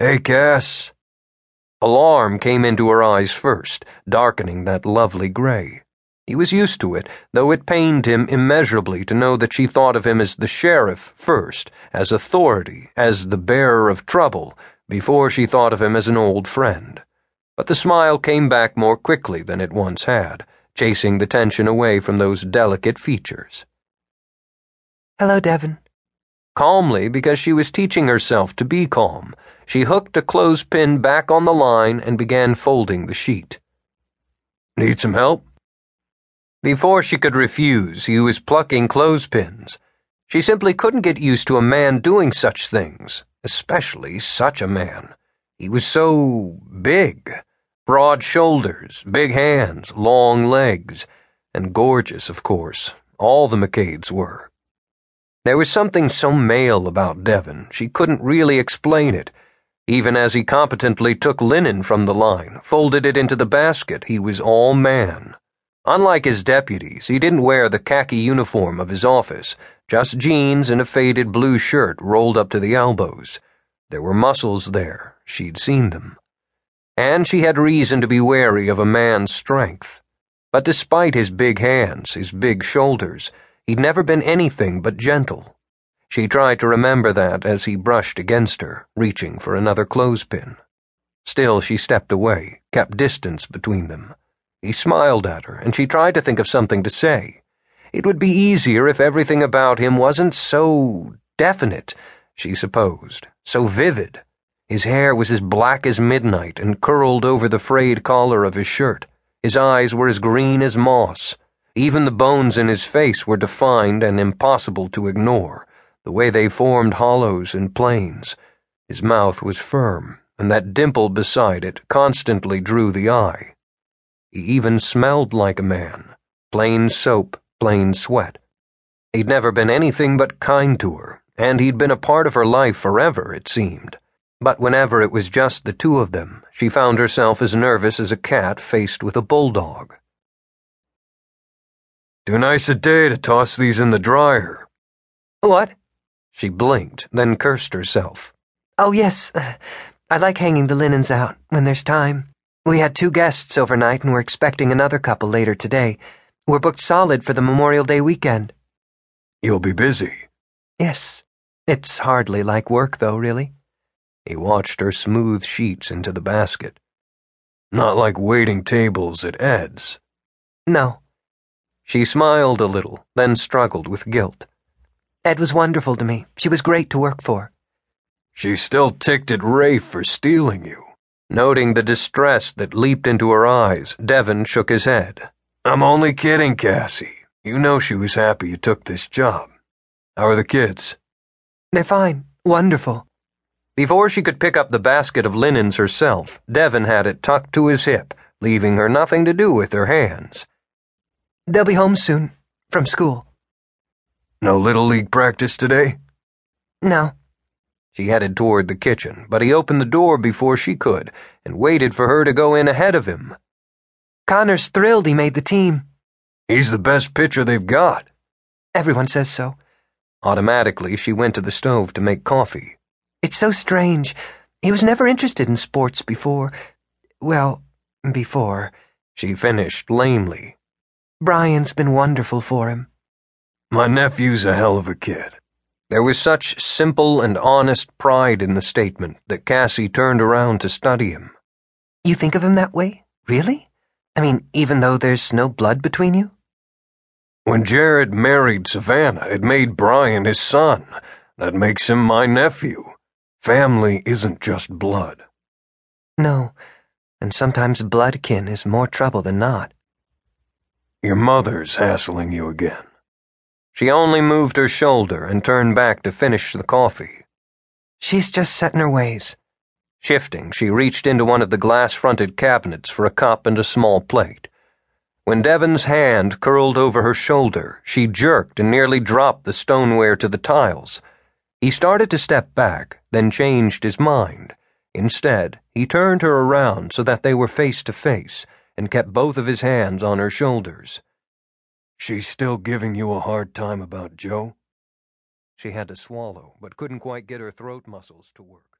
Hey, Cass. Alarm came into her eyes first, darkening that lovely gray. He was used to it, though it pained him immeasurably to know that she thought of him as the sheriff first, as authority, as the bearer of trouble, before she thought of him as an old friend. But the smile came back more quickly than it once had, chasing the tension away from those delicate features. Hello, Devin. Calmly, because she was teaching herself to be calm, she hooked a clothespin back on the line and began folding the sheet. Need some help? Before she could refuse, he was plucking clothespins. She simply couldn't get used to a man doing such things, especially such a man. He was so big broad shoulders, big hands, long legs, and gorgeous, of course. All the MacKades were. There was something so male about Devin, she couldn't really explain it. Even as he competently took linen from the line, folded it into the basket, he was all man. Unlike his deputies, he didn't wear the khaki uniform of his office, just jeans and a faded blue shirt rolled up to the elbows. There were muscles there, she'd seen them. And she had reason to be wary of a man's strength. But despite his big hands, his big shoulders, he'd never been anything but gentle. She tried to remember that as he brushed against her, reaching for another clothespin. Still, she stepped away, kept distance between them. He smiled at her, and she tried to think of something to say. It would be easier if everything about him wasn't so definite, she supposed, so vivid. His hair was as black as midnight and curled over the frayed collar of his shirt. His eyes were as green as moss. Even the bones in his face were defined and impossible to ignore, the way they formed hollows and planes. His mouth was firm, and that dimple beside it constantly drew the eye. He even smelled like a man plain soap, plain sweat. He'd never been anything but kind to her, and he'd been a part of her life forever, it seemed. But whenever it was just the two of them, she found herself as nervous as a cat faced with a bulldog. Too nice a day to toss these in the dryer. What? She blinked, then cursed herself. Oh, yes. Uh, I like hanging the linens out when there's time. We had two guests overnight and we're expecting another couple later today. We're booked solid for the Memorial Day weekend. You'll be busy. Yes. It's hardly like work, though, really. He watched her smooth sheets into the basket. Not like waiting tables at Ed's. No. She smiled a little, then struggled with guilt. Ed was wonderful to me. She was great to work for. She still ticked at Rafe for stealing you. Noting the distress that leaped into her eyes, Devin shook his head. I'm only kidding, Cassie. You know she was happy you took this job. How are the kids? They're fine. Wonderful. Before she could pick up the basket of linens herself, Devin had it tucked to his hip, leaving her nothing to do with her hands. They'll be home soon, from school. No Little League practice today? No. She headed toward the kitchen, but he opened the door before she could and waited for her to go in ahead of him. Connor's thrilled he made the team. He's the best pitcher they've got. Everyone says so. Automatically, she went to the stove to make coffee. It's so strange. He was never interested in sports before. Well, before. She finished lamely. Brian's been wonderful for him. My nephew's a hell of a kid. There was such simple and honest pride in the statement that Cassie turned around to study him. You think of him that way? Really? I mean, even though there's no blood between you? When Jared married Savannah, it made Brian his son. That makes him my nephew. Family isn't just blood. No, and sometimes blood kin is more trouble than not. Your mother's hassling you again. She only moved her shoulder and turned back to finish the coffee. She's just set in her ways. Shifting, she reached into one of the glass fronted cabinets for a cup and a small plate. When Devin's hand curled over her shoulder, she jerked and nearly dropped the stoneware to the tiles. He started to step back, then changed his mind. Instead, he turned her around so that they were face to face and kept both of his hands on her shoulders. She's still giving you a hard time about Joe? She had to swallow, but couldn't quite get her throat muscles to work.